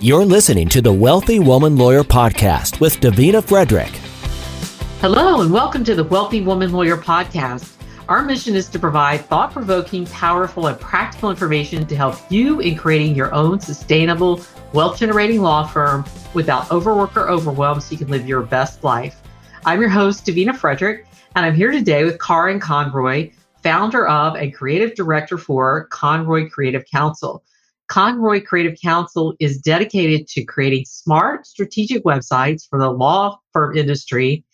You're listening to the Wealthy Woman Lawyer Podcast with Davina Frederick. Hello, and welcome to the Wealthy Woman Lawyer Podcast. Our mission is to provide thought provoking, powerful, and practical information to help you in creating your own sustainable, wealth generating law firm without overwork or overwhelm so you can live your best life. I'm your host, Davina Frederick, and I'm here today with Karin Conroy, founder of and creative director for Conroy Creative Counsel. Conroy Creative Counsel is dedicated to creating smart, strategic websites for the law firm industry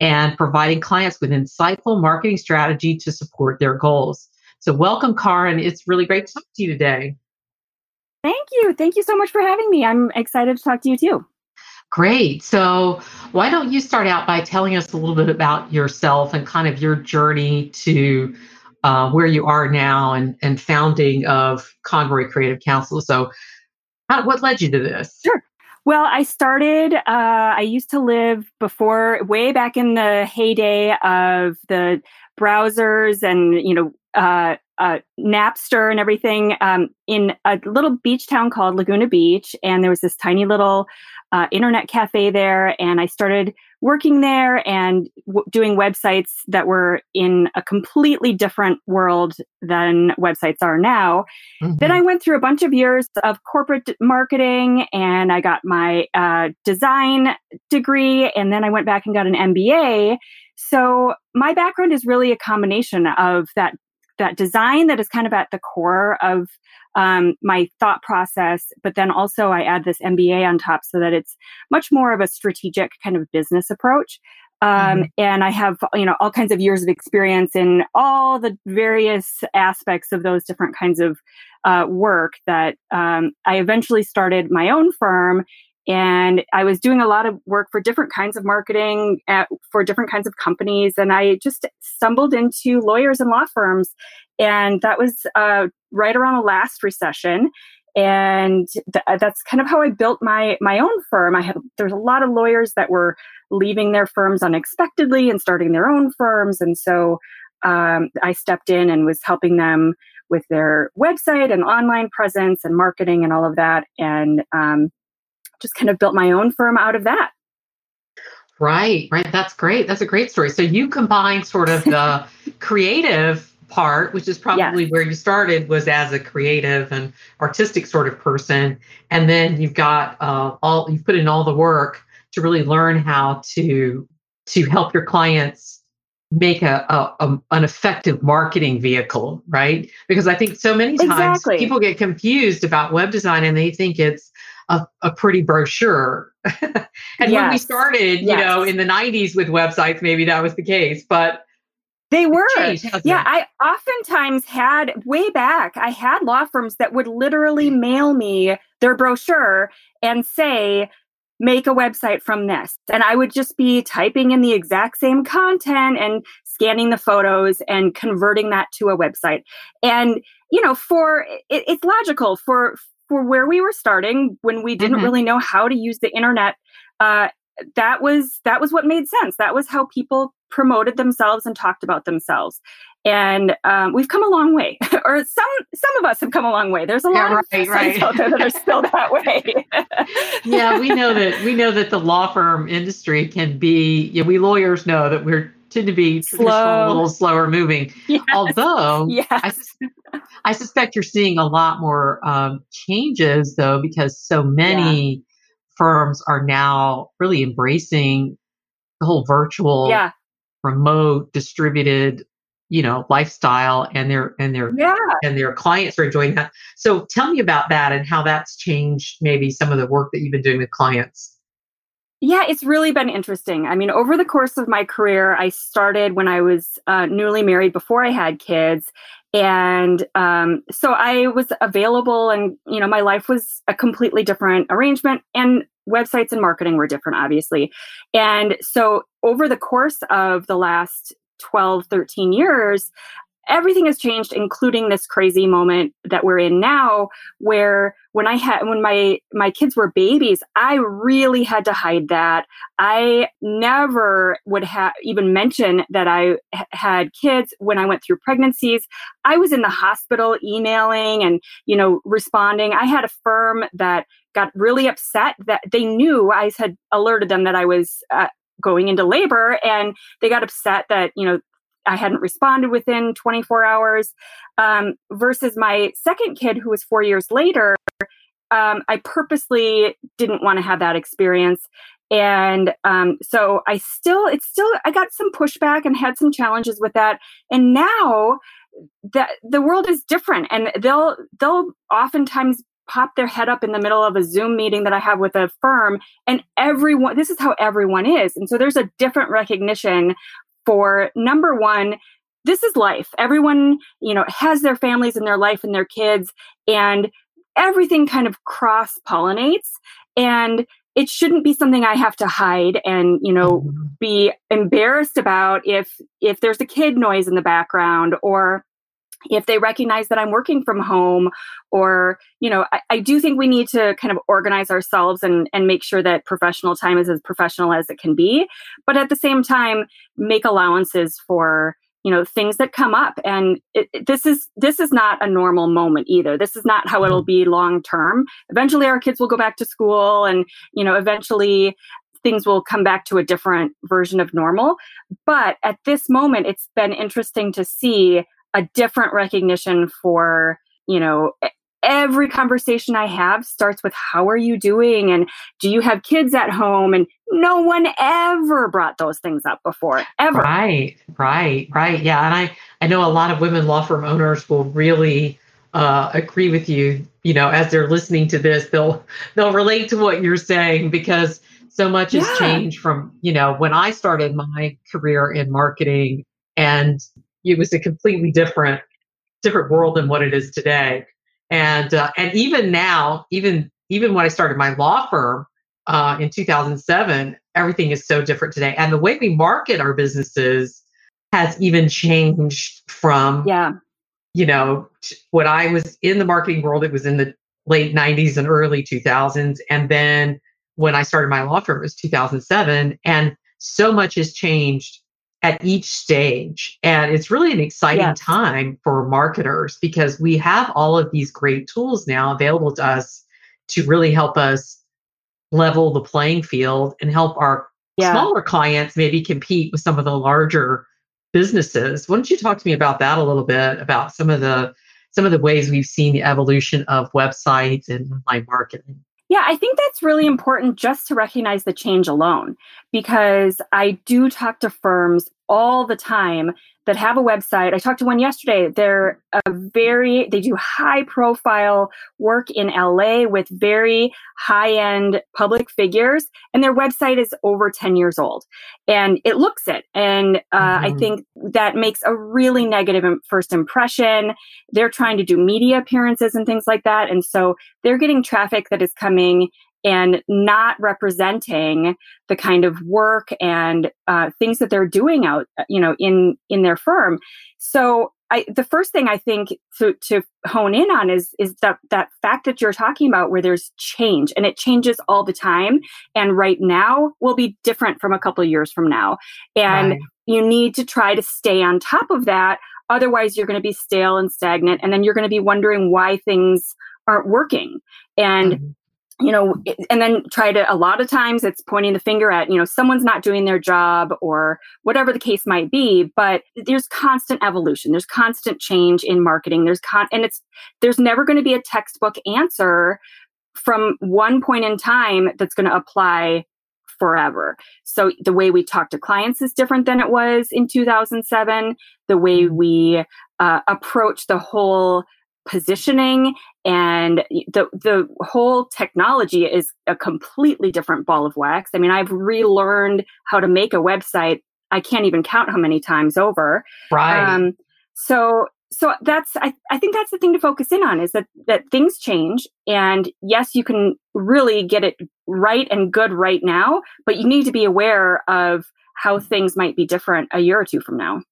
and providing clients with insightful marketing strategy to support their goals. So, welcome, Karin. It's really great to talk to you today. Thank you. Thank you so much for having me. I'm excited to talk to you too. Great. So, why don't you start out by telling us a little bit about yourself and kind of your journey to uh, where you are now and, and founding of Conroy Creative Counsel. So, how, what led you to this? Sure. Well, I started, uh, I used to live before, way back in the heyday of the browsers and, you know, uh, uh, Napster and everything um, in a little beach town called Laguna Beach. And there was this tiny little uh, internet cafe there. And I started working there and w- doing websites that were in a completely different world than websites are now. Mm-hmm. Then I went through a bunch of years of corporate marketing and I got my uh, design degree. And then I went back and got an MBA. So my background is really a combination of that that design that is kind of at the core of um, my thought process, but then also I add this MBA on top so that it's much more of a strategic kind of business approach. Um, mm-hmm. And I have, you know, all kinds of years of experience in all the various aspects of those different kinds of uh, work that um, I eventually started my own firm and I was doing a lot of work for different kinds of marketing at, for different kinds of companies. And I just stumbled into lawyers and law firms. And that was uh, right around the last recession. And th- that's kind of how I built my my own firm. I had there's a lot of lawyers that were leaving their firms unexpectedly and starting their own firms, and so um, I stepped in and was helping them with their website and online presence and marketing and all of that. And um, just kind of built my own firm out of that. Right, right. That's great. That's a great story. So you combine sort of the creative part, which is probably yes. where you started, was as a creative and artistic sort of person, and then you've got uh, all you've put in all the work to really learn how to to help your clients make a, a, a, an effective marketing vehicle right because i think so many times exactly. people get confused about web design and they think it's a, a pretty brochure. and yes. when we started, yes. you know, in the 90s with websites, maybe that was the case, but they were. Changed, yeah, I oftentimes had way back, I had law firms that would literally mail me their brochure and say, make a website from this. And I would just be typing in the exact same content and scanning the photos and converting that to a website. And, you know, for it, it's logical for for where we were starting when we didn't mm-hmm. really know how to use the internet uh, that was that was what made sense that was how people promoted themselves and talked about themselves and um, we've come a long way or some some of us have come a long way there's a lot yeah, of right. out there that are still that way yeah we know that we know that the law firm industry can be yeah, we lawyers know that we're tend to be slow, a little slower moving. Yes. Although yes. I, suspect, I, suspect, you're seeing a lot more um, changes though, because so many yeah. firms are now really embracing the whole virtual, yeah. remote, distributed, you know, lifestyle, and their and their yeah. and their clients are enjoying that. So tell me about that and how that's changed maybe some of the work that you've been doing with clients. Yeah, it's really been interesting. I mean, over the course of my career, I started when I was uh, newly married before I had kids. And um, so I was available, and, you know, my life was a completely different arrangement. And websites and marketing were different, obviously. And so over the course of the last 12, 13 years, everything has changed, including this crazy moment that we're in now, where when I had when my my kids were babies, I really had to hide that. I never would have even mention that I h- had kids when I went through pregnancies. I was in the hospital emailing and you know responding. I had a firm that got really upset that they knew I had alerted them that I was uh, going into labor and they got upset that you know I hadn't responded within 24 hours. Um, versus my second kid, who was four years later, um, I purposely didn't want to have that experience. And um, so I still, it's still, I got some pushback and had some challenges with that. And now that the world is different, and they'll they'll oftentimes pop their head up in the middle of a Zoom meeting that I have with a firm, and everyone, this is how everyone is. And so there's a different recognition for number one, this is life. Everyone, you know, has their families and their life and their kids, and everything kind of cross pollinates. And it shouldn't be something I have to hide and, you know, mm-hmm. be embarrassed about if if there's a kid noise in the background or if they recognize that I'm working from home, or, you know, I, I, do think we need to kind of organize ourselves and, and make sure that professional time is as professional as it can be. But at the same time, make allowances for, you know, things that come up. And it, it, this is, this is not a normal moment either. This is not how it'll mm-hmm. be long term. Eventually our kids will go back to school and, you know, eventually things will come back to a different version of normal. But at this moment, it's been interesting to see a different recognition for, you know, every conversation I have starts with how are you doing? And do you have kids at home? And no one ever brought those things up before ever. Right right right. Yeah and I I know a lot of women law firm owners will really uh, agree with you you know as they're listening to this they'll they'll relate to what you're saying because so much has changed from you know when I started my career in marketing and it was a completely different different world than what it is today. And uh, and even now, even even when I started my law firm uh, in 2007, everything is so different today. And the way we market our businesses has even changed from yeah you know when I was in the marketing world, it was in the late 90s and early 2000s, and then when I started my law firm, it was 2007, and so much has changed at each stage. And it's really an exciting yes. time for marketers because we have all of these great tools now available to us to really help us level the playing field and help our yeah. smaller clients maybe compete with some of the larger businesses. Why don't you talk to me about that a little bit about some of the some of the ways we've seen the evolution of websites and online marketing? Yeah, I think that's really important just to recognize the change alone because I do talk to firms all the time that have a website. I talked to one yesterday. They're a very, they do high profile work in LA with very high end public figures, and their website is over 10 years old. And it looks it. And uh, mm-hmm. I think that makes a really negative first impression. They're trying to do media appearances and things like that. And so they're getting traffic that is coming and not representing the kind of work and uh, things that they're doing out you know in in their firm. So I, the first thing I think to, to hone in on is is that that fact that you're talking about where there's change and it changes all the time and right now will be different from a couple of years from now. And right. you need to try to stay on top of that otherwise you're going to be stale and stagnant and then you're going to be wondering why things aren't working. And mm-hmm you know, and then try to, a lot of times it's pointing the finger at, you know, someone's not doing their job or whatever the case might be. But there's constant evolution. There's constant change in marketing. There's con, and it's, there's never going to be a textbook answer from one point in time that's going to apply forever. So the way we talk to clients is different than it was in 2007. The way mm-hmm. we uh, approach the whole positioning and the the whole technology is a completely different ball of wax. I mean, I've relearned how to make a website. I can't even count how many times over. Right. Um, so so that's I, I think that's the thing to focus in on is that that things change and yes you can really get it right and good right now but you need to be aware of how things might be different a year or two from now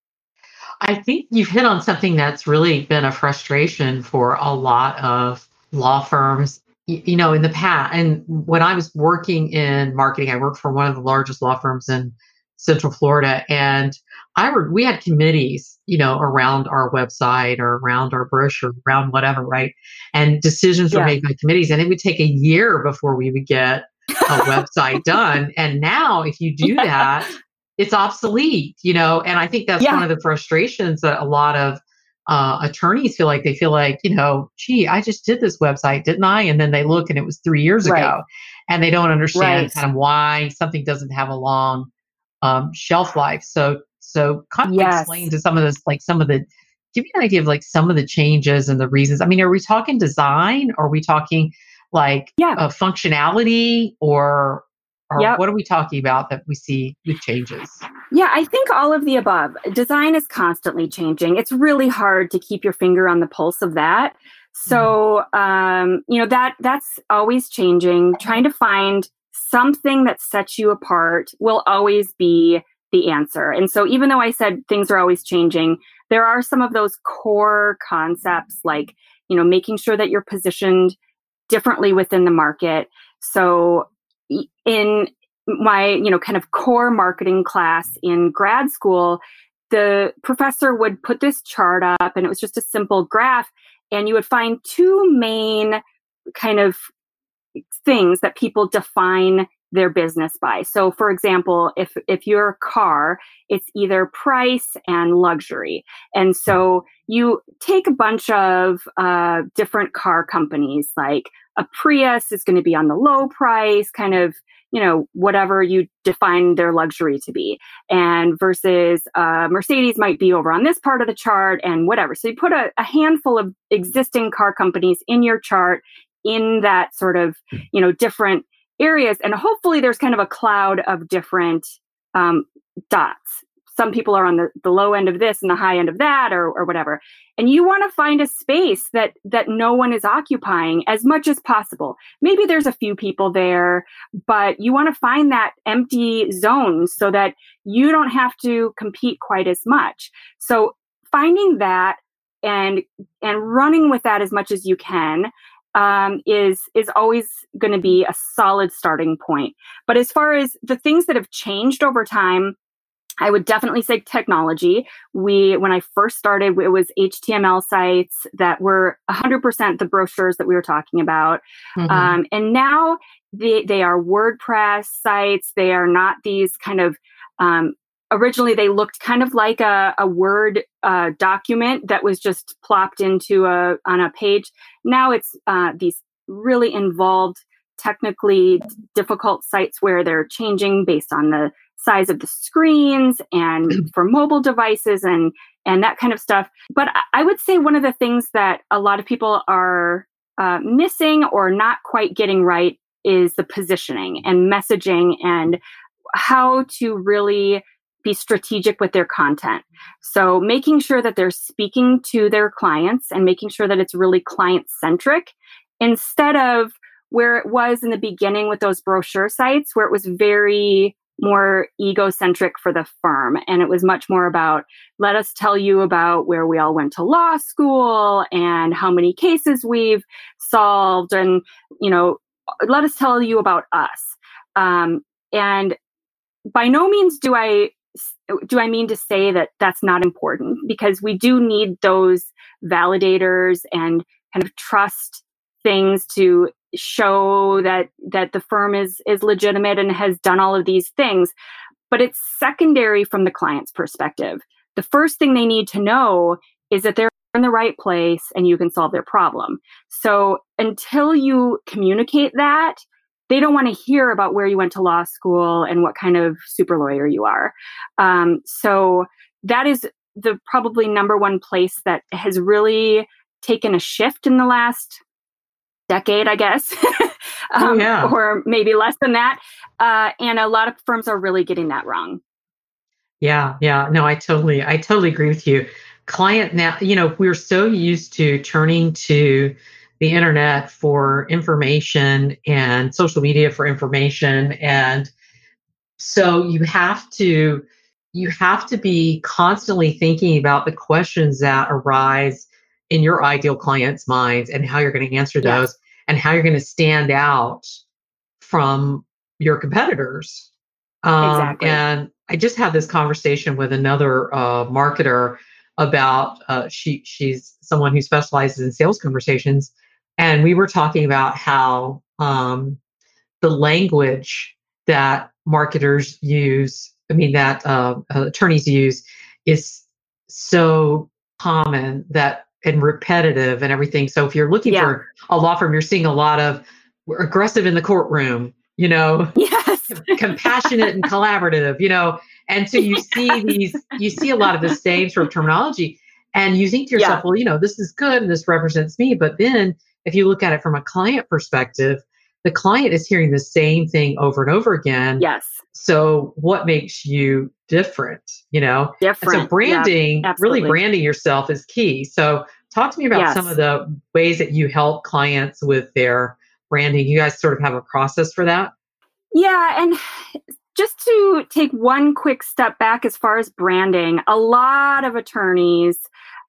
I think you've hit on something that's really been a frustration for a lot of law firms. You, know, in the past, and when I was working in marketing, I worked for one of the largest law firms in Central Florida, and I were, we had committees, you know, around our website or around our brochure, around whatever, right? And decisions were made by committees, and it would take a year before we would get a website done. And now, if you do yeah. that, it's obsolete, you know. And I think that's yeah. one of the frustrations that a lot of uh, attorneys feel like they feel like, you know, gee, I just did this website, didn't I? And then they look and it was three years right. ago, and they don't understand right. kind of why something doesn't have a long um, shelf life. So so kind of yes. explain to some of this, like some of the, give me an idea of like some of the changes and the reasons. I mean, are we talking design? Are we talking like yeah. Uh, functionality or or yep. what are we talking about that we see with changes? Yeah, I think all of the above. Design is constantly changing. It's really hard to keep your finger on the pulse of that. So, mm-hmm. um, you know, that that's always changing. Trying to find something that sets you apart will always be the answer. And so, even though I said things are always changing, there are some of those core concepts like, you know, making sure that you're positioned differently within the market. So, in my, you know, kind of core marketing class in grad school, the professor would put this chart up and it was just a simple graph. And you would find two main kind of things that people define their business by. So for example, if if you're a car, it's either price and luxury. And so you take a bunch of uh, different car companies like a Prius is going to be on the low price, kind of, you know, whatever you define their luxury to be. And versus uh, Mercedes might be over on this part of the chart and whatever. So you put a, a handful of existing car companies in your chart in that sort of, you know, different areas. And hopefully there's kind of a cloud of different um, dots. Some people are on the, the low end of this and the high end of that or, or whatever. And you want to find a space that that no one is occupying as much as possible. Maybe there's a few people there, but you want to find that empty zone so that you don't have to compete quite as much. So finding that and and running with that as much as you can um, is is always going to be a solid starting point. But as far as the things that have changed over time, I would definitely say technology. We, when I first started, it was HTML sites that were 100% the brochures that we were talking about. Mm-hmm. Um, and now they, they are WordPress sites. They are not these kind of um, originally they looked kind of like a, a word uh, document that was just plopped into a on a page now it's uh, these really involved technically difficult sites where they're changing based on the size of the screens and for mobile devices and and that kind of stuff but i would say one of the things that a lot of people are uh, missing or not quite getting right is the positioning and messaging and how to really be strategic with their content. So making sure that they're speaking to their clients and making sure that it's really client centric instead of where it was in the beginning with those brochure sites where it was very more egocentric for the firm and it was much more about let us tell you about where we all went to law school and how many cases we've solved and you know let us tell you about us um, and by no means do i do I mean to say that that's not important? Because we do need those validators and kind of trust things to show that that the firm is is legitimate and has done all of these things but it's secondary from the client's perspective the first thing they need to know is that they're in the right place and you can solve their problem so until you communicate that they don't want to hear about where you went to law school and what kind of super lawyer you are. Um, so that is the probably number one place that has really taken a shift in the last decade, I guess, oh, um, oh, yeah. or maybe less than that. Uh, and a lot of firms are really getting that wrong. Yeah, yeah, no, I totally, I totally agree with you. Client now, you know, we're so used to turning to the internet for information and social media for information. And so you have to, you have to be constantly thinking about the questions that arise in your ideal client's minds and how you're going to answer those yes. and how you're going to stand out from your competitors. Um, exactly. And I just had this conversation with another uh, marketer about uh, she she's someone who specializes in sales conversations, and we were talking about how um, the language that marketers use, I mean that uh, attorneys use, is so common that and repetitive and everything. So if you're looking yeah. for a law firm, you're seeing a lot of we're aggressive in the courtroom, you know, yes. compassionate and collaborative, you know, and so you see these, you see a lot of the same sort of terminology, and you think to yourself, yeah. well, you know, this is good and this represents me. But then if you look at it from a client perspective, the client is hearing the same thing over and over again. Yes. So what makes you different? You know, different. And so branding, yeah, really branding yourself is key. So talk to me about yes. some of the ways that you help clients with their branding. You guys sort of have a process for that. Yeah, and just to take one quick step back as far as branding, a lot of attorneys,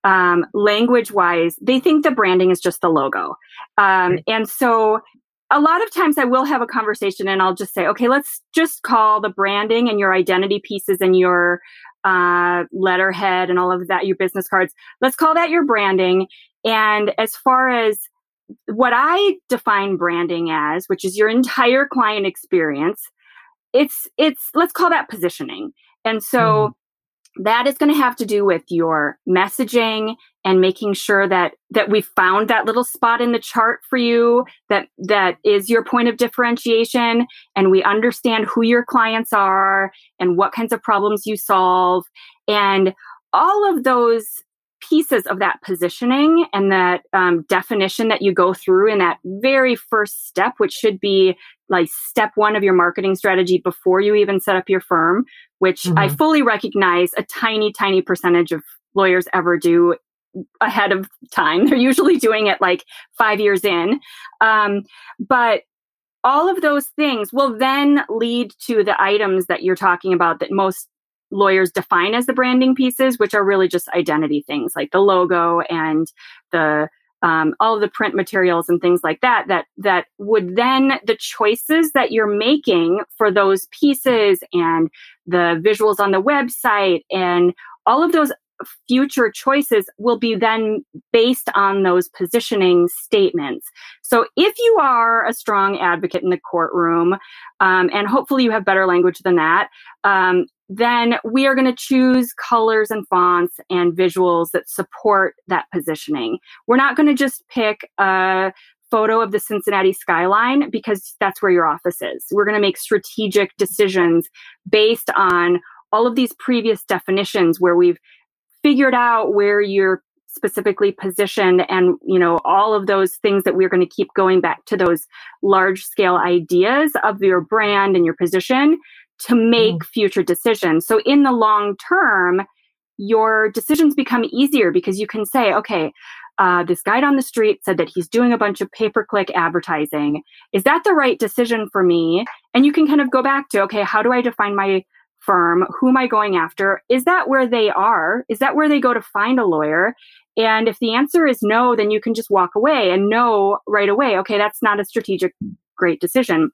um, language wise, they think the branding is just the logo. Um, and so a lot of times I will have a conversation and I'll just say, okay, let's just call the branding and your identity pieces and your uh, letterhead and all of that, your business cards, let's call that your branding. And as far as what I define branding as, which is your entire client experience, it's it's let's call that positioning and so mm-hmm. That is going to have to do with your messaging and making sure that that we found that little spot in the chart for you that that is your point of differentiation and we understand who your clients are and what kinds of problems you solve. And all of those pieces of that positioning and that um, definition that you go through in that very first step, which should be like step one of your marketing strategy before you even set up your firm, which mm-hmm. I fully recognize a tiny, tiny percentage of lawyers ever do ahead of time. They're usually doing it like five years in. Um, but all of those things will then lead to the items that you're talking about that most lawyers define as the branding pieces, which are really just identity things like the logo and the um, all of the print materials and things like that that that would then the choices that you're making for those pieces and the visuals on the website and all of those future choices will be then based on those positioning statements. So if you are a strong advocate in the courtroom, um, and hopefully you have better language than that, um, then we are going to choose colors and fonts and visuals that support that positioning. We're not going to just pick a photo of the Cincinnati skyline because that's where your office is. We're going to make strategic decisions based on all of these previous definitions where we've figured out where you're specifically positioned and you know all of those things that we're going to keep going back to those large scale ideas of your brand and your position to make mm. future decisions. So in the long term, your decisions become easier because you can say, okay, uh, this guy on the street said that he's doing a bunch of pay per click advertising. Is that the right decision for me? And you can kind of go back to, okay, how do I define my firm? Who am I going after? Is that where they are? Is that where they go to find a lawyer? And if the answer is no, then you can just walk away and know right away, okay, that's not a strategic great decision.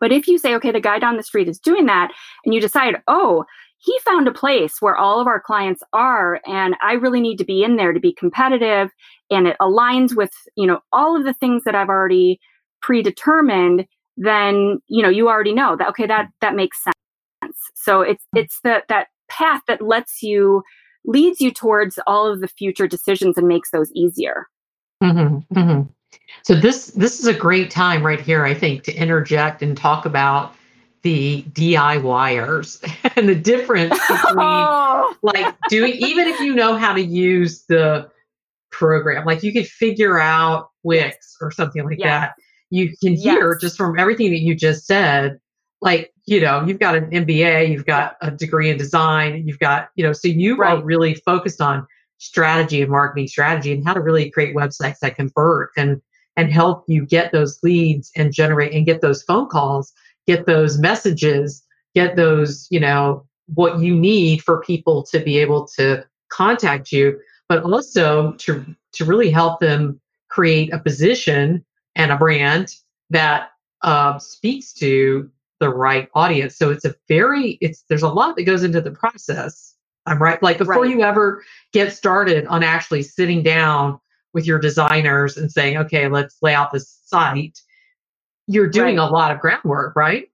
But if you say, okay, the guy down the street is doing that, and you decide, oh, he found a place where all of our clients are, and I really need to be in there to be competitive, and it aligns with, you know, all of the things that I've already predetermined, then, you know, you already know that, okay, that, that makes sense. So it's, it's the, that path that lets you, leads you towards all of the future decisions and makes those easier. Mm-hmm, mm-hmm. So this this is a great time right here, I think, to interject and talk about the DIYers and the difference between oh. like doing even if you know how to use the program, like you could figure out Wix or something like yes. that. You can hear yes. just from everything that you just said, like, you know, you've got an MBA, you've got a degree in design, you've got, you know, so you right. are really focused on strategy and marketing strategy and how to really create websites that convert and and help you get those leads and generate and get those phone calls, get those messages, get those, you know, what you need for people to be able to contact you, but also to to really help them create a position and a brand that uh, speaks to the right audience. So it's a very it's there's a lot that goes into the process. I'm right. Like before right. you ever get started on actually sitting down with your designers and saying, okay, let's lay out this site, you're doing right. a lot of groundwork, right?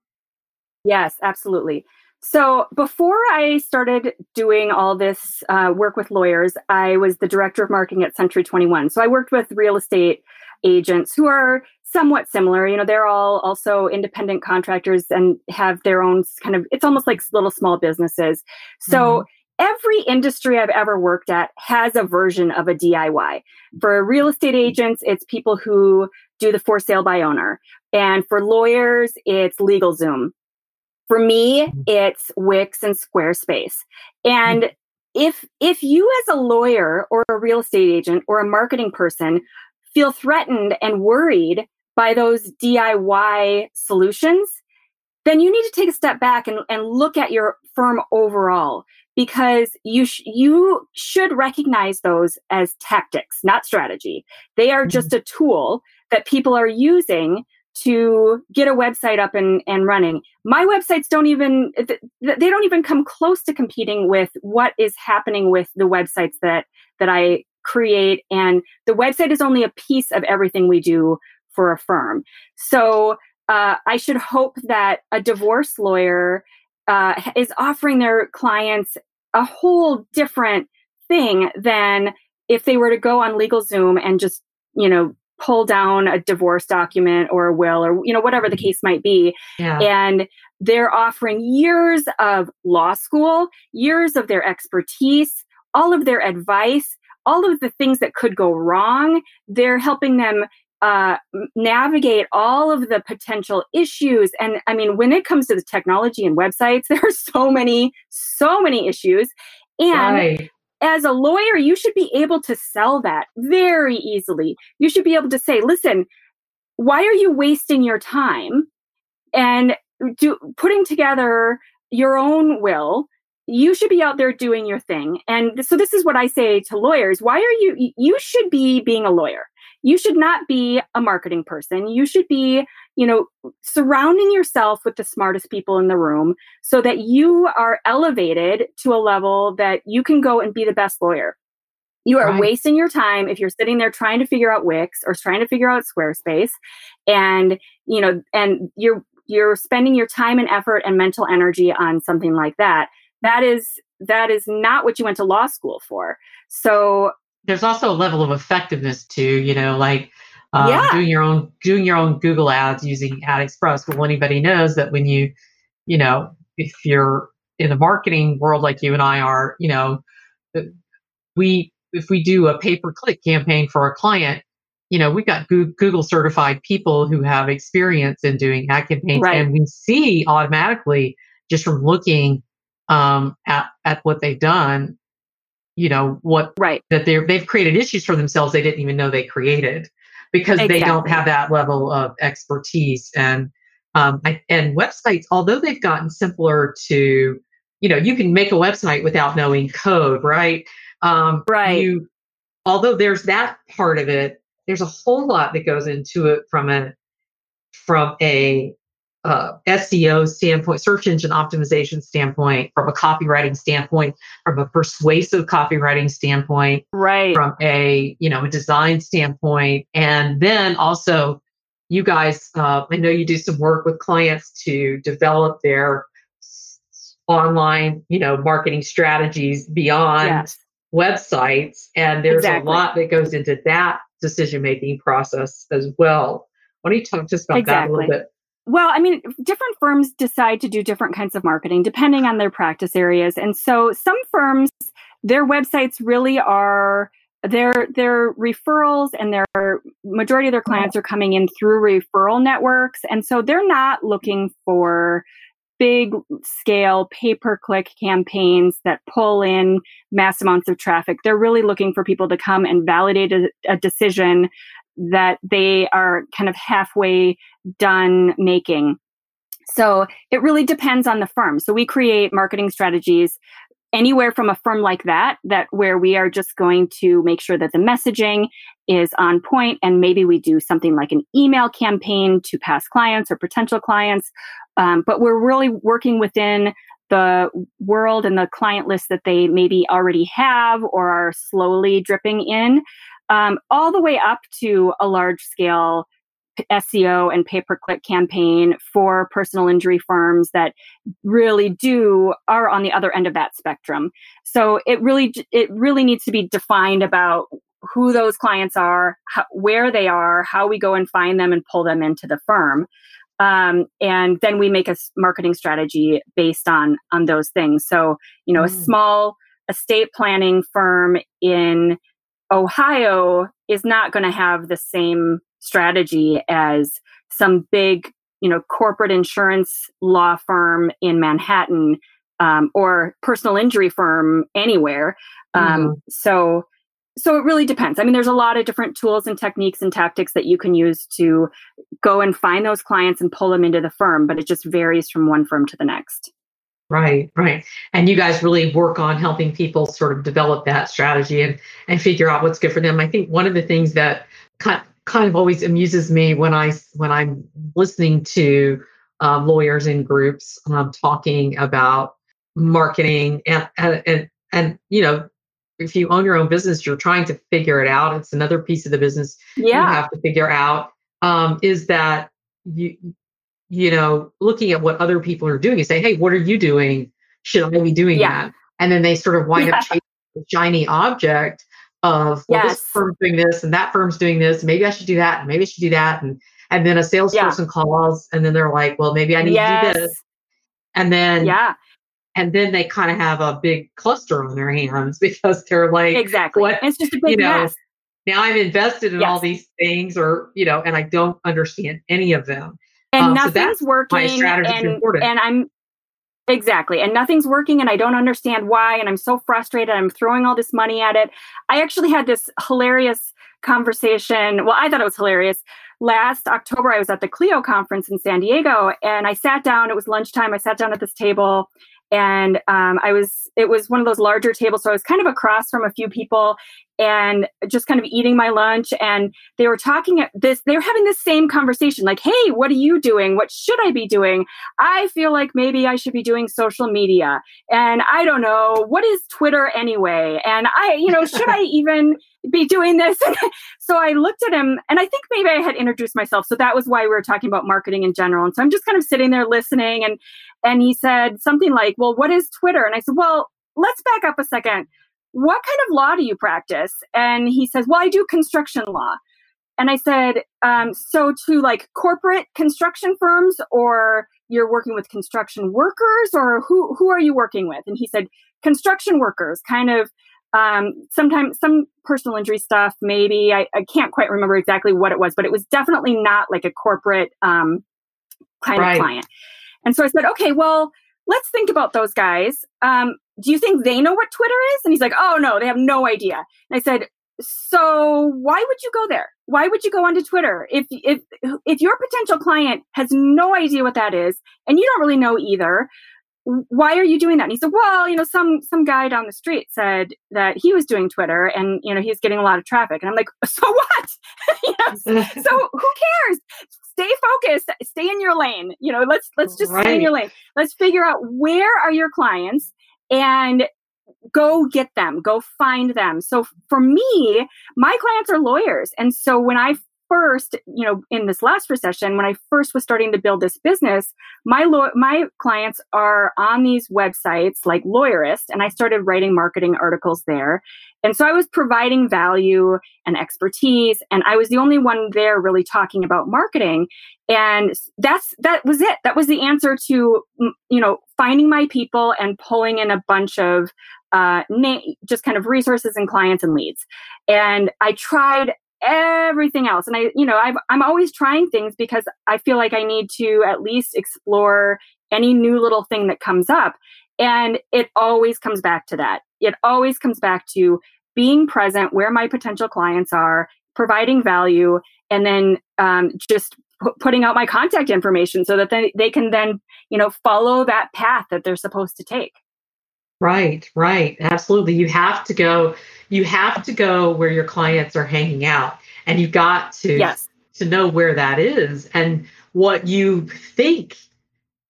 Yes, absolutely. So before I started doing all this uh, work with lawyers, I was the director of marketing at Century 21. So I worked with real estate agents who are somewhat similar. You know, they're all also independent contractors and have their own kind of, it's almost like little small businesses. So mm-hmm every industry I've ever worked at has a version of a DIY. For real estate agents, it's people who do the for sale by owner. And for lawyers, it's LegalZoom. For me, mm-hmm. it's Wix and Squarespace. And mm-hmm. if if you as a lawyer or a real estate agent or a marketing person feel threatened and worried by those DIY solutions, then you need to take a step back and, and look at your firm overall because you sh- you should recognize those as tactics, not strategy. They are just mm-hmm. a tool that people are using to get a website up and, and running. My websites don't even they don't even come close to competing with what is happening with the websites that that I create and the website is only a piece of everything we do for a firm. So uh, I should hope that a divorce lawyer uh, is offering their clients a whole different thing than if they were to go on LegalZoom and just you know pull down a divorce document or a will or you know whatever the case might be yeah. and they're offering years of law school years of their expertise all of their advice all of the things that could go wrong they're helping them uh, navigate all of the potential issues. And I mean, when it comes to the technology and websites, there are so many, so many issues. And right. as a lawyer, you should be able to sell that very easily. You should be able to say, listen, why are you wasting your time and do, putting together your own will? You should be out there doing your thing. And so this is what I say to lawyers. Why are you, you should be being a lawyer you should not be a marketing person. You should be, you know, surrounding yourself with the smartest people in the room so that you are elevated to a level that you can go and be the best lawyer. You are right. wasting your time if you're sitting there trying to figure out Wix or trying to figure out Squarespace and, you know, and you're you're spending your time and effort and mental energy on something like that. That is that is not what you went to law school for. So there's also a level of effectiveness too, you know, like um, yeah. doing your own doing your own Google ads using Ad Express. Well, anybody knows that when you, you know, if you're in the marketing world like you and I are, you know, we if we do a pay per click campaign for a client, you know, we've got Google certified people who have experience in doing ad campaigns, right. and we see automatically just from looking um, at at what they've done you know what right. that they're they've created issues for themselves they didn't even know they created because exactly. they don't have that level of expertise. And um, I, and websites although they've gotten simpler to you know you can make a website without knowing code right? Um, right. you although there's that part of it there's a whole lot that goes into it from a from a uh, SEO standpoint, search engine optimization standpoint, from a copywriting standpoint, from a persuasive copywriting standpoint, right? From a you know a design standpoint, and then also you guys, uh, I know you do some work with clients to develop their online you know marketing strategies beyond yes. websites, and there's exactly. a lot that goes into that decision making process as well. Why don't you talk just about exactly. that a little bit? Well, I mean, different firms decide to do different kinds of marketing depending on their practice areas. And so some firms, their websites really are their their referrals and their majority of their clients are coming in through referral networks. And so they're not looking for big scale pay per click campaigns that pull in mass amounts of traffic. They're really looking for people to come and validate a, a decision that they are kind of halfway done making. So it really depends on the firm. So we create marketing strategies anywhere from a firm like that that where we are just going to make sure that the messaging is on point and maybe we do something like an email campaign to past clients or potential clients um, but we're really working within the world and the client list that they maybe already have or are slowly dripping in um, all the way up to a large scale SEO and pay per click campaign for personal injury firms that really do are on the other end of that spectrum. So it really it really needs to be defined about who those clients are, how, where they are, how we go and find them and pull them into the firm. Um, and then we make a marketing strategy based on on those things. So you know, mm. a small estate planning firm in Ohio is not going to have the same strategy as some big, you know, corporate insurance law firm in Manhattan um, or personal injury firm anywhere. Um, mm-hmm. So, so it really depends. I mean, there's a lot of different tools and techniques and tactics that you can use to go and find those clients and pull them into the firm, but it just varies from one firm to the next. Right, right. And you guys really work on helping people sort of develop that strategy and and figure out what's good for them. I think one of the things that kind kind of always amuses me when I when I'm listening to um, lawyers in groups um, talking about marketing and, and and and you know if you own your own business you're trying to figure it out it's another piece of the business yeah. you have to figure out um, is that you you know looking at what other people are doing and say hey what are you doing should i be doing yeah. that and then they sort of wind yeah. up chasing a shiny object of well, yes. this firm's doing this and that firm's doing this. Maybe I should do that. And maybe I should do that. And and then a salesperson yeah. calls and then they're like, well, maybe I need yes. to do this. And then yeah. And then they kind of have a big cluster on their hands because they're like, exactly. What, it's just a big you know, mess. Now I'm invested in yes. all these things, or you know, and I don't understand any of them. And um, nothing's working. and, and I'm Exactly. And nothing's working and I don't understand why. And I'm so frustrated. I'm throwing all this money at it. I actually had this hilarious conversation. Well, I thought it was hilarious. Last October, I was at the Clio conference in San Diego and I sat down. It was lunchtime. I sat down at this table and um, I was it was one of those larger tables, so I was kind of across from a few people and just kind of eating my lunch. And they were talking at this they were having this same conversation like hey what are you doing? What should i be doing? I feel like maybe i should be doing social media. And i don't know what is twitter anyway? And i you know should i even be doing this? So i looked at him and i think maybe i had introduced myself. So that was why we were talking about marketing in general. And so i'm just kind of sitting there listening and and he said something like well what is twitter and i said well let's back up a second what kind of law do you practice? And he says, well, I do construction law. And I said, um, so to like corporate construction firms or you're working with construction workers or who, who are you working with? And he said, construction workers, kind of um, sometimes some personal injury stuff, maybe. I, I, can't quite remember exactly what it was, but it was definitely not like a corporate um, kind right. of client. And so I said, okay, well, let's think about those guys. Um, do you think they know what Twitter is? And he's like, oh no, they have no idea. And I said, so why would you go there? Why would you go onto Twitter if if if your potential client has no idea what that is and you don't really know either? Why are you doing that? And he said, well, you know, some some guy down the street said that he was doing Twitter and you know he's getting a lot of traffic. And I'm like, so what? you know, so who cares? Stay focused. Stay in your lane. You know, let's let's just right. stay in your lane. Let's figure out where are your clients and go get them, go find them. So for me, my clients are lawyers. And so when I first, you know, in this last recession, when I first was starting to build this business, my law- my clients are on these websites like Lawyerist, and I started writing marketing articles there. And so I was providing value and expertise, and I was the only one there really talking about marketing. And that's that was it. That was the answer to you know finding my people and pulling in a bunch of uh, na- just kind of resources and clients and leads. And I tried everything else. And I, you know, i am always trying things because I feel like I need to at least explore any new little thing that comes up. And it always comes back to that. It always comes back to being present where my potential clients are, providing value, and then um, just p- putting out my contact information so that they, they can then you know follow that path that they're supposed to take right right absolutely you have to go you have to go where your clients are hanging out and you've got to yes. to know where that is and what you think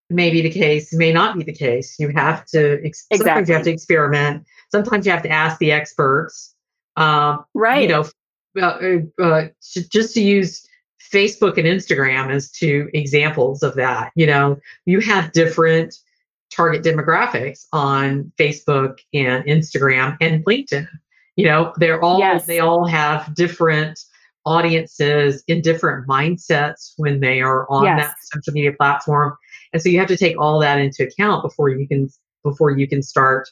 may be the case may not be the case you have to ex- exactly. sometimes you have to experiment sometimes you have to ask the experts um, right you know uh, uh, just to use Facebook and Instagram as two examples of that. You know, you have different target demographics on Facebook and Instagram and LinkedIn. You know, they're all yes. they all have different audiences in different mindsets when they are on yes. that social media platform. And so you have to take all that into account before you can before you can start,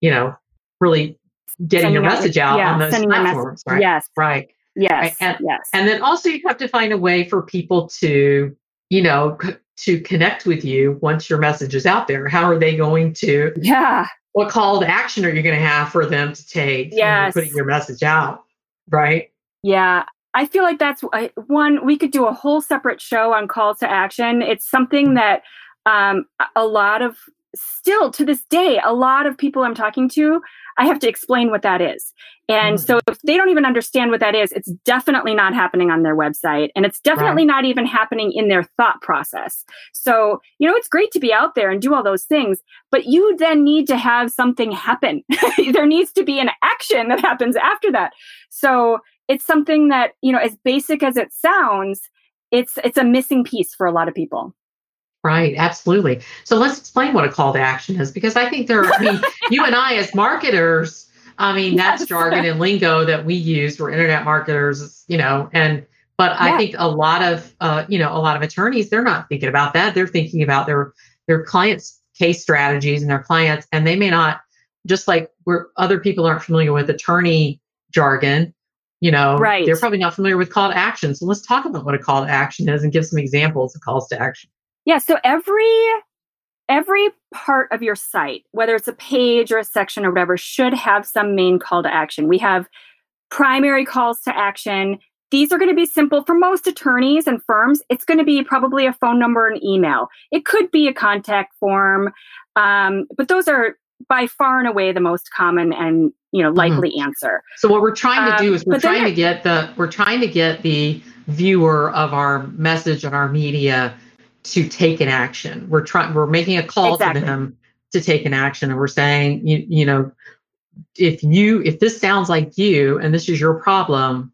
you know, really getting Sending your message out, yeah, on those platforms. Right. Yes. Right. Yes. Right? And, yes. And then also you have to find a way for people to, you know, c- to connect with you once your message is out there. How are they going to? Yeah. What call to action are you going to have for them to take? Yeah. Putting your message out. Right. Yeah. I feel like that's one, we could do a whole separate show on calls to action. It's something that um, a lot of, still to this day, a lot of people I'm talking to, I have to explain what that is. And mm. so if they don't even understand what that is, it's definitely not happening on their website and it's definitely right. not even happening in their thought process. So, you know, it's great to be out there and do all those things, but you then need to have something happen. there needs to be an action that happens after that. So, it's something that, you know, as basic as it sounds, it's it's a missing piece for a lot of people. Right, absolutely. So let's explain what a call to action is because I think there are, I mean, you and I as marketers, I mean, that's jargon and lingo that we use. We're internet marketers, you know, and, but yeah. I think a lot of, uh, you know, a lot of attorneys, they're not thinking about that. They're thinking about their, their clients' case strategies and their clients, and they may not, just like where other people aren't familiar with attorney jargon, you know, right. they're probably not familiar with call to action. So let's talk about what a call to action is and give some examples of calls to action. Yeah, so every every part of your site, whether it's a page or a section or whatever, should have some main call to action. We have primary calls to action. These are going to be simple for most attorneys and firms. It's going to be probably a phone number and email. It could be a contact form, um, but those are by far and away the most common and you know likely mm-hmm. answer. So what we're trying to do is we're trying to get the we're trying to get the viewer of our message and our media to take an action. We're trying we're making a call exactly. to them to take an action and we're saying you you know if you if this sounds like you and this is your problem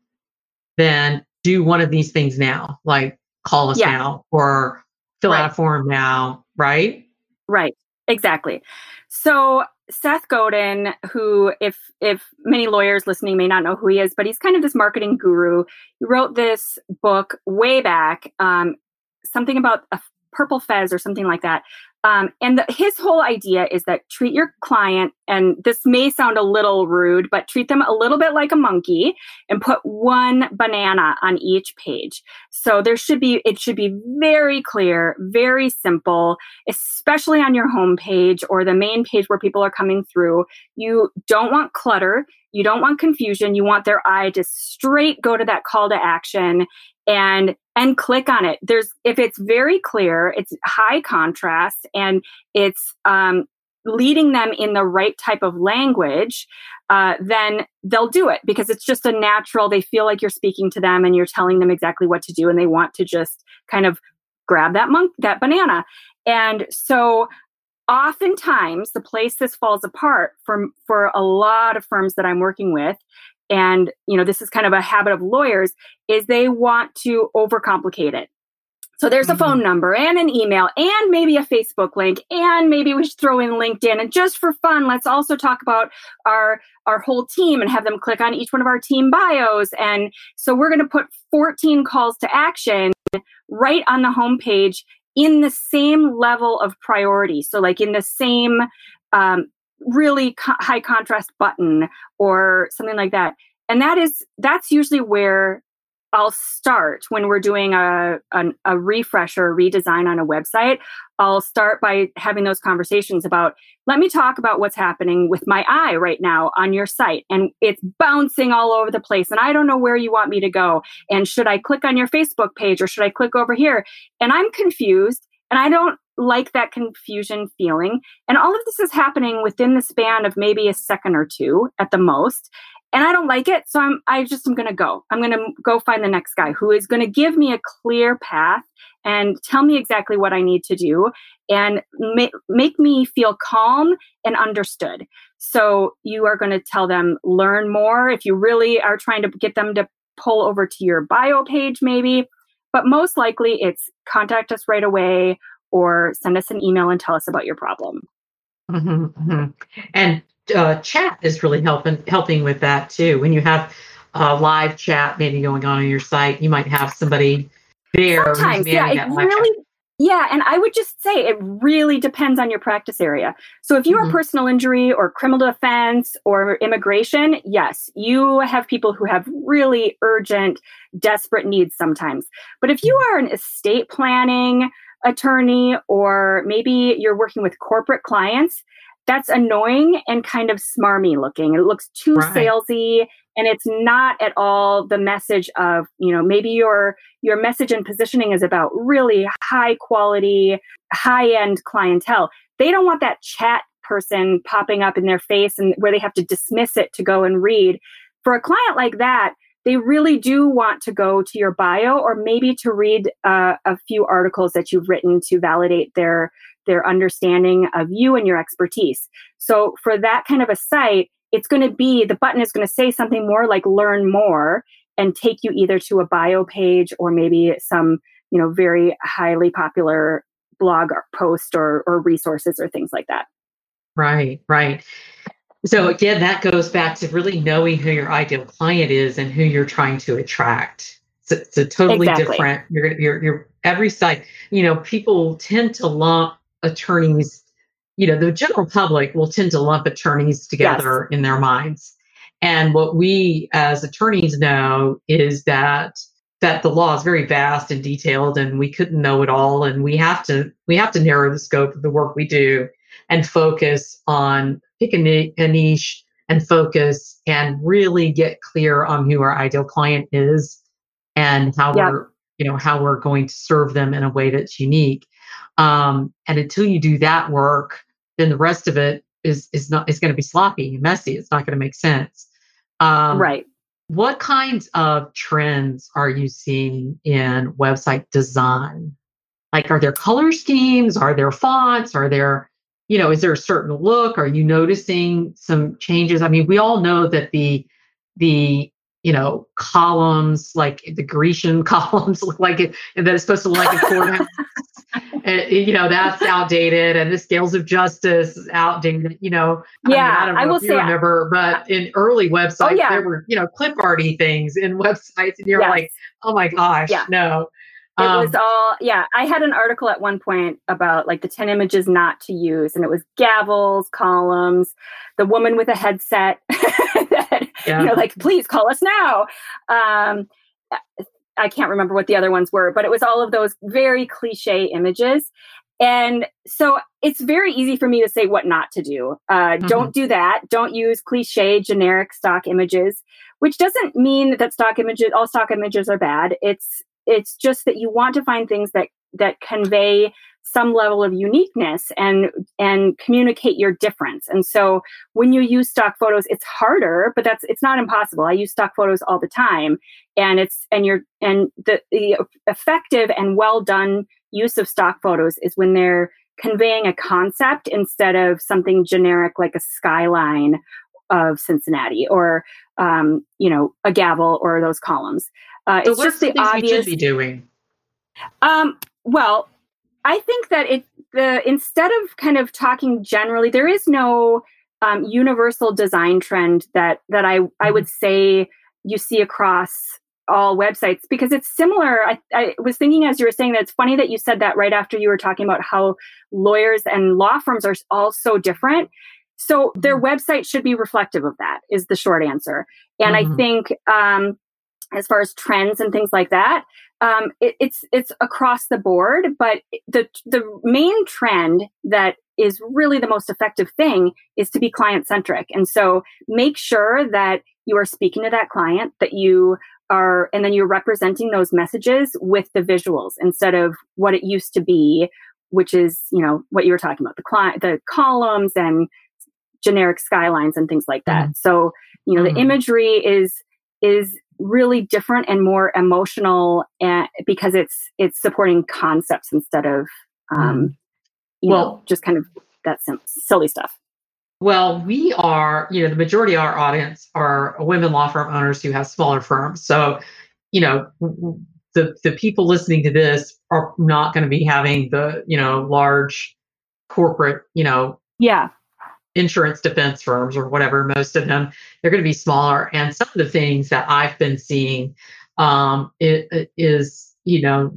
then do one of these things now like call us yeah. now or fill right. out a form now right right exactly so Seth Godin, who if if many lawyers listening may not know who he is, but he's kind of this marketing guru. He wrote this book way back, um, something about a purple fez or something like that. Um, and the, his whole idea is that treat your client, and this may sound a little rude, but treat them a little bit like a monkey and put one banana on each page. So there should be, it should be very clear, very simple, especially on your homepage or the main page where people are coming through. You don't want clutter. You don't want confusion. You want their eye to straight go to that call to action and and click on it there's if it's very clear it's high contrast and it's um, leading them in the right type of language uh, then they'll do it because it's just a natural they feel like you're speaking to them and you're telling them exactly what to do and they want to just kind of grab that monk that banana and so oftentimes the place this falls apart for for a lot of firms that i'm working with. And you know this is kind of a habit of lawyers is they want to overcomplicate it. So there's a phone mm-hmm. number and an email and maybe a facebook link and maybe we should throw in linkedin. And just for fun let's also talk about our our whole team and have them click on each one of our team bios. And so we're going to put 14 calls to action right on the homepage in the same level of priority. So like in the same um, really co- high contrast button or something like that. And that is that's usually where I'll start when we're doing a, a, a refresh or a redesign on a website. I'll start by having those conversations about, let me talk about what's happening with my eye right now on your site. And it's bouncing all over the place. And I don't know where you want me to go. And should I click on your Facebook page or should I click over here? And I'm confused and I don't like that confusion feeling. And all of this is happening within the span of maybe a second or two at the most and I don't like it. So I'm, I just am going to go. I'm going to go find the next guy who is going to give me a clear path and tell me exactly what I need to do and ma- make me feel calm and understood. So you are going to tell them, learn more. If you really are trying to get them to pull over to your bio page, maybe, but most likely it's contact us right away or send us an email and tell us about your problem. Mm-hmm, mm-hmm. And uh, chat is really helping helping with that too. When you have a live chat maybe going on on your site, you might have somebody there. Sometimes, yeah, it really. Chat. Yeah, and I would just say it really depends on your practice area. So if you mm-hmm. are personal injury or criminal defense or immigration, yes, you have people who have really urgent, desperate needs sometimes. But if you are an estate planning attorney or maybe you're working with corporate clients, that's annoying and kind of smarmy looking. It looks too right. salesy and it's not at all the message of, you know, maybe your your message and positioning is about really high quality, high-end clientele. They don't want that chat person popping up in their face and where they have to dismiss it to go and read. For a client like that, they really do want to go to your bio or maybe to read uh, a few articles that you've written to validate their their understanding of you and your expertise. So for that kind of a site, it's going to be the button is going to say something more like learn more and take you either to a bio page or maybe some, you know, very highly popular blog or post or, or resources or things like that. Right, right. So again, that goes back to really knowing who your ideal client is and who you're trying to attract. So it's a totally exactly. different. You're you're you're every site. You know, people tend to lump attorneys, you know, the general public will tend to lump attorneys together yes. in their minds. And what we as attorneys know is that that the law is very vast and detailed and we couldn't know it all and we have to we have to narrow the scope of the work we do and focus on pick a, a niche and focus and really get clear on who our ideal client is and how yep. we're you know how we're going to serve them in a way that's unique um, and until you do that work, then the rest of it is is not is going to be sloppy and messy. It's not going to make sense. Um, right. What kinds of trends are you seeing in website design? Like, are there color schemes? Are there fonts? Are there, you know, is there a certain look? Are you noticing some changes? I mean, we all know that the the you know columns like the Grecian columns look like it and that it's supposed to look like a courthouse and, you know that's outdated and the scales of justice is outdated you know yeah i, mean, I, I will say remember but in early websites oh, yeah. there were you know clip arty things in websites and you're yes. like oh my gosh yeah. no it um, was all yeah i had an article at one point about like the 10 images not to use and it was gavels columns the woman with a headset that, yeah. you know like please call us now um I can't remember what the other ones were, but it was all of those very cliche images. And so it's very easy for me to say what not to do. Uh, mm-hmm. Don't do that. Don't use cliche, generic stock images, which doesn't mean that stock images, all stock images are bad. It's it's just that you want to find things that that convey some level of uniqueness and and communicate your difference. And so when you use stock photos, it's harder, but that's it's not impossible. I use stock photos all the time, and it's and you're and the, the effective and well done use of stock photos is when they're conveying a concept instead of something generic like a skyline of Cincinnati or um, you know a gavel or those columns. Uh, so it's just the, obvious. should be doing. Um, well, I think that it the instead of kind of talking generally, there is no um, universal design trend that that I I would mm-hmm. say you see across all websites because it's similar. I, I was thinking as you were saying that it's funny that you said that right after you were talking about how lawyers and law firms are all so different. So mm-hmm. their website should be reflective of that. Is the short answer, and mm-hmm. I think um, as far as trends and things like that. Um, it, it's it's across the board, but the the main trend that is really the most effective thing is to be client centric. And so make sure that you are speaking to that client, that you are, and then you're representing those messages with the visuals instead of what it used to be, which is you know what you were talking about the client, the columns and generic skylines and things like that. Mm-hmm. So you know mm-hmm. the imagery is is really different and more emotional and because it's it's supporting concepts instead of um you well, know just kind of that sim- silly stuff. Well we are you know the majority of our audience are women law firm owners who have smaller firms. So you know the the people listening to this are not going to be having the you know large corporate you know yeah insurance defense firms or whatever, most of them, they're going to be smaller. And some of the things that I've been seeing um, it, it is, you know,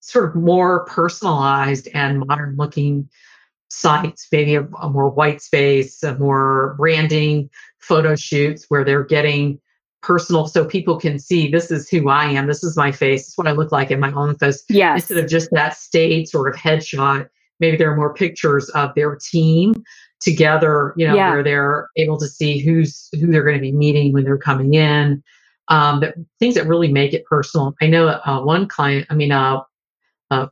sort of more personalized and modern looking sites, maybe a, a more white space, a more branding photo shoots where they're getting personal so people can see this is who I am, this is my face, this is what I look like in my office. Yes. Instead of just that state sort of headshot, maybe there are more pictures of their team together, you know, yeah. where they're able to see who's who they're going to be meeting when they're coming in. Um, that, things that really make it personal. I know uh, one client, I mean, uh, a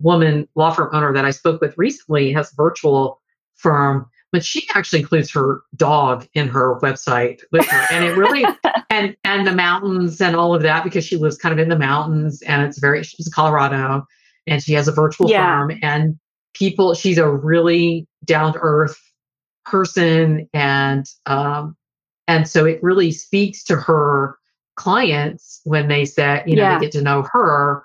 woman law firm owner that I spoke with recently has a virtual firm, but she actually includes her dog in her website with her, and it really and and the mountains and all of that because she lives kind of in the mountains and it's very she's in Colorado and she has a virtual yeah. firm and people she's a really down to earth person and um and so it really speaks to her clients when they say you know yeah. they get to know her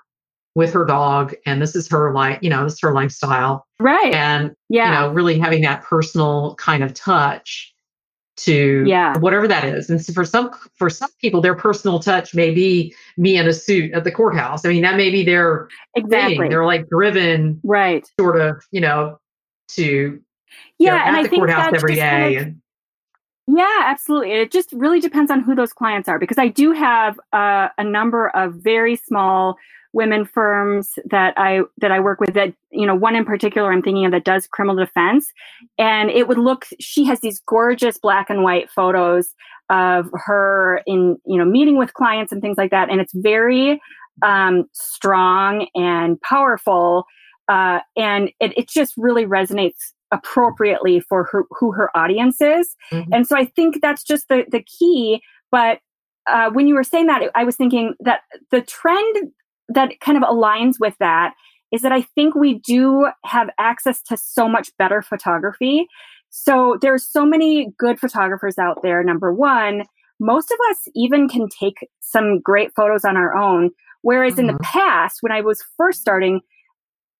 with her dog and this is her like you know this is her lifestyle. Right. And yeah. you know really having that personal kind of touch to yeah. whatever that is. And so for some for some people, their personal touch may be me in a suit at the courthouse. I mean, that may be their exactly. Thing. They're like driven, right? Sort of, you know, to yeah, and at I the think courthouse every day. Kind of, yeah, absolutely. It just really depends on who those clients are because I do have uh, a number of very small women firms that I that I work with that you know one in particular I'm thinking of that does criminal defense. And it would look she has these gorgeous black and white photos of her in you know meeting with clients and things like that. And it's very um, strong and powerful uh, and it, it just really resonates appropriately for her, who her audience is. Mm-hmm. and so I think that's just the the key. But uh, when you were saying that, I was thinking that the trend that kind of aligns with that is that I think we do have access to so much better photography. So there's so many good photographers out there. Number one, most of us even can take some great photos on our own. Whereas mm-hmm. in the mm-hmm. past, when I was first starting,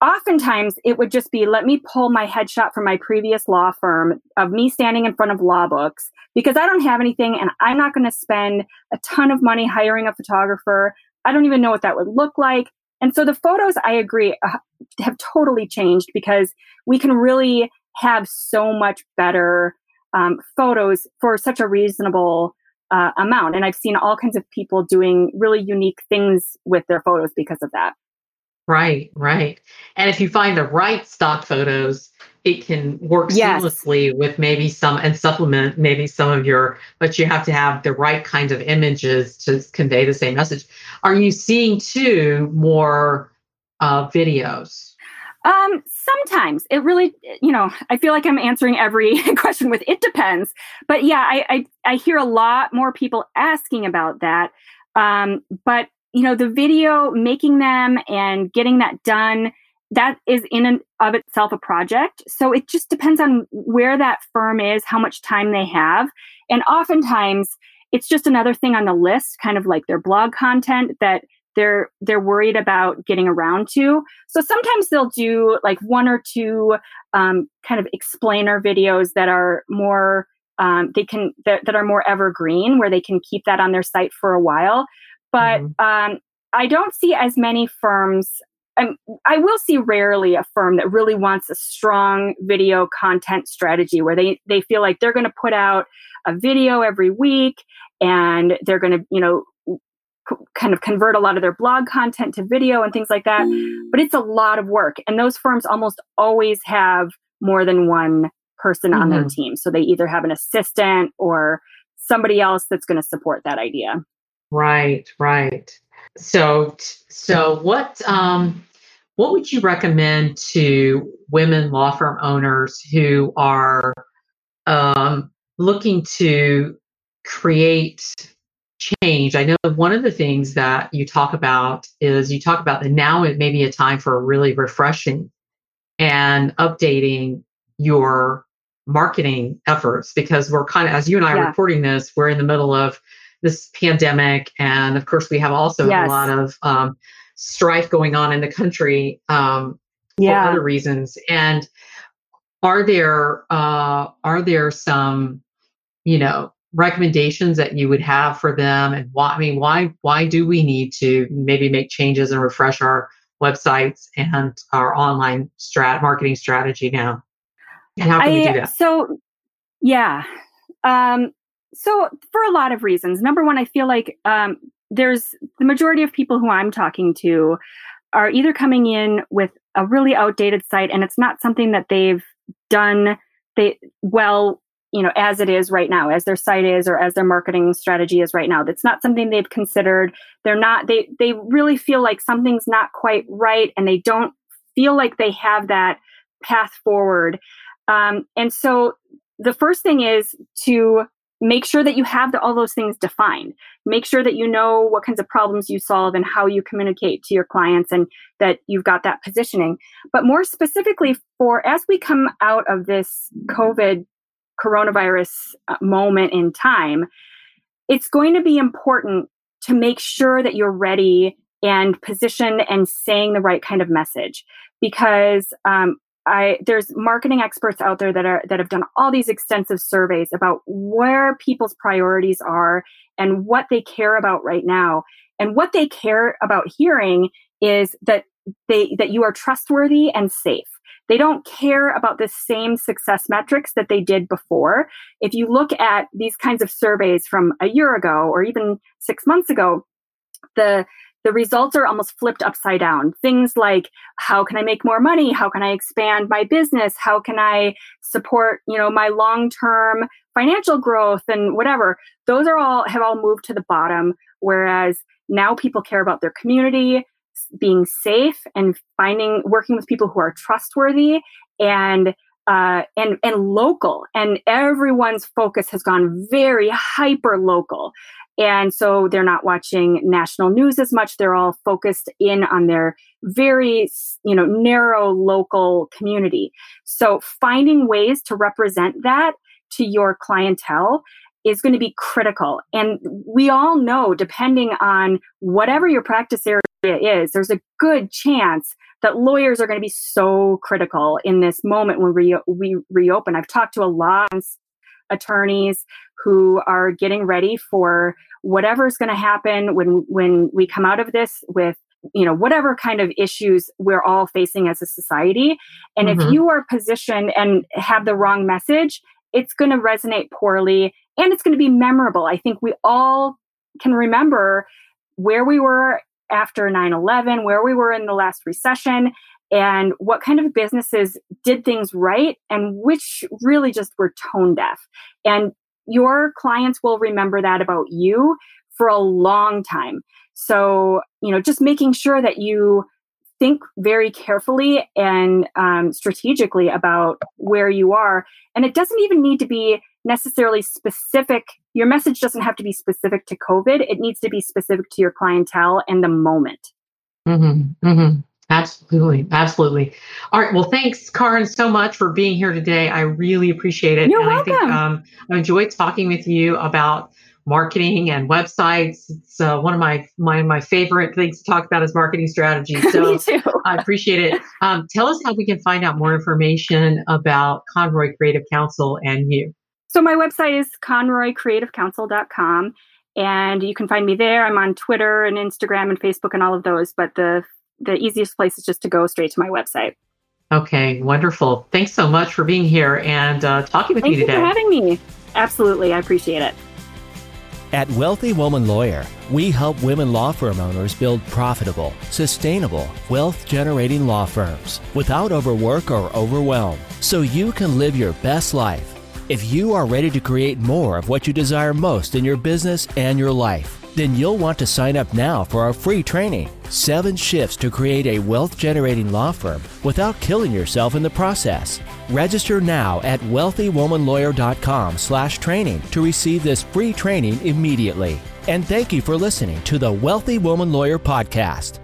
oftentimes it would just be let me pull my headshot from my previous law firm of me standing in front of law books because I don't have anything and I'm not going to spend a ton of money hiring a photographer. I don't even know what that would look like. And so the photos, I agree, uh, have totally changed because we can really have so much better um, photos for such a reasonable uh, amount. And I've seen all kinds of people doing really unique things with their photos because of that. Right, right. And if you find the right stock photos, it can work yes. seamlessly with maybe some and supplement maybe some of your but you have to have the right kind of images to convey the same message. Are you seeing too more uh, videos? Um sometimes. It really you know i feel like i'm answering every question with it depends. But yeah I, I i hear a lot more people asking about that. Um but you know the video making them and getting that done that is in and of itself a project. So it just depends on where that firm is, how much time they have. And oftentimes it's just another thing on the list, kind of like their blog content that they're they're worried about getting around to. So sometimes they'll do like one or two um, kind of explainer videos that are more um, they can that, that are more evergreen, where they can keep that on their site for a while. But mm-hmm. um, I don't see as many firms I'm, I will see rarely a firm that really wants a strong video content strategy where they, they feel like they're going to put out a video every week and they're going to, you know, kind of convert a lot of their blog content to video and things like that. But it's a lot of work. And those firms almost always have more than one person mm-hmm. on their mm-hmm. team. So they either have an assistant or somebody else that's going to support that idea. Right, right. So so what um what would you recommend to women law firm owners who are um, looking to create change? I know one of the things that you talk about is you talk about that now it may be a time for really refreshing and updating your marketing efforts because we're kind of, as you and I yeah. are recording this, we're in the middle of this pandemic. And of course, we have also yes. a lot of um, strife going on in the country um, yeah. for other reasons. And are there uh, are there some you know recommendations that you would have for them and why i mean why why do we need to maybe make changes and refresh our websites and our online strat marketing strategy now and how can I, we do that so yeah um, so for a lot of reasons. Number one i feel like um, there's the majority of people who i'm talking to are either coming in with a really outdated site and it's not something that they've done they well you know as it is right now as their site is or as their marketing strategy is right now. That's not something they've considered. They're not they they really feel like something's not quite right and they don't feel like they have that path forward. Um, and so the first thing is to make sure that you have the, all those things defined. Make sure that you know what kinds of problems you solve and how you communicate to your clients and that you've got that positioning. But more specifically for as we come out of this covid coronavirus uh, moment in time it's going to be important to make sure that you're ready and positioned and saying the right kind of message because um, I there's marketing experts out there that are that have done all these extensive surveys about where people's priorities are and what they care about right now. And what they care about hearing is that they that you are trustworthy and safe. They don't care about the same success metrics that they did before. If you look at these kinds of surveys from a year ago or even 6 months ago, the the results are almost flipped upside down. Things like how can I make more money? How can I expand my business? How can I support, you know, my long-term financial growth and whatever. Those are all have all moved to the bottom whereas now people care about their community, being safe and finding working with people who are trustworthy and uh, and and local and everyone's focus has gone very hyper local and so they're not watching national news as much. They're all focused in on their very, you know, narrow local community. So finding ways to represent that to your clientele is going to be critical. And we all know, depending on whatever your practice area is, there's a good chance that lawyers are going to be so critical in this moment when we, we reopen. I've talked to a lot of attorneys who are getting ready for whatever's going to happen when when we come out of this with you know whatever kind of issues we're all facing as a society and mm-hmm. if you are positioned and have the wrong message it's going to resonate poorly and it's going to be memorable i think we all can remember where we were after 9-11 where we were in the last recession and what kind of businesses did things right and which really just were tone deaf and your clients will remember that about you for a long time. So, you know, just making sure that you think very carefully and um, strategically about where you are. And it doesn't even need to be necessarily specific. Your message doesn't have to be specific to COVID. It needs to be specific to your clientele and the moment. Mm-hmm, mm-hmm. Absolutely. Absolutely. All right. Well, thanks, Karin, so much for being here today. I really appreciate it. You're and welcome. I think um, I enjoyed talking with you about marketing and websites. It's uh, one of my, my my favorite things to talk about is marketing strategy. So I appreciate it. Um, tell us how we can find out more information about Conroy Creative Counsel and you. So my website is conroycreativecounsel.com and you can find me there. I'm on Twitter and Instagram and Facebook and all of those, but the the easiest place is just to go straight to my website. Okay, wonderful. Thanks so much for being here and uh, talking with Thank me today. Thank you for having me. Absolutely, I appreciate it. At Wealthy Woman Lawyer, we help women law firm owners build profitable, sustainable, wealth generating law firms without overwork or overwhelm so you can live your best life. If you are ready to create more of what you desire most in your business and your life, then you'll want to sign up now for our free training Seven Shifts to Create a Wealth Generating Law Firm Without Killing Yourself in the Process. Register now at wealthywomanlawyer.com slash training to receive this free training immediately. And thank you for listening to the Wealthy Woman Lawyer Podcast.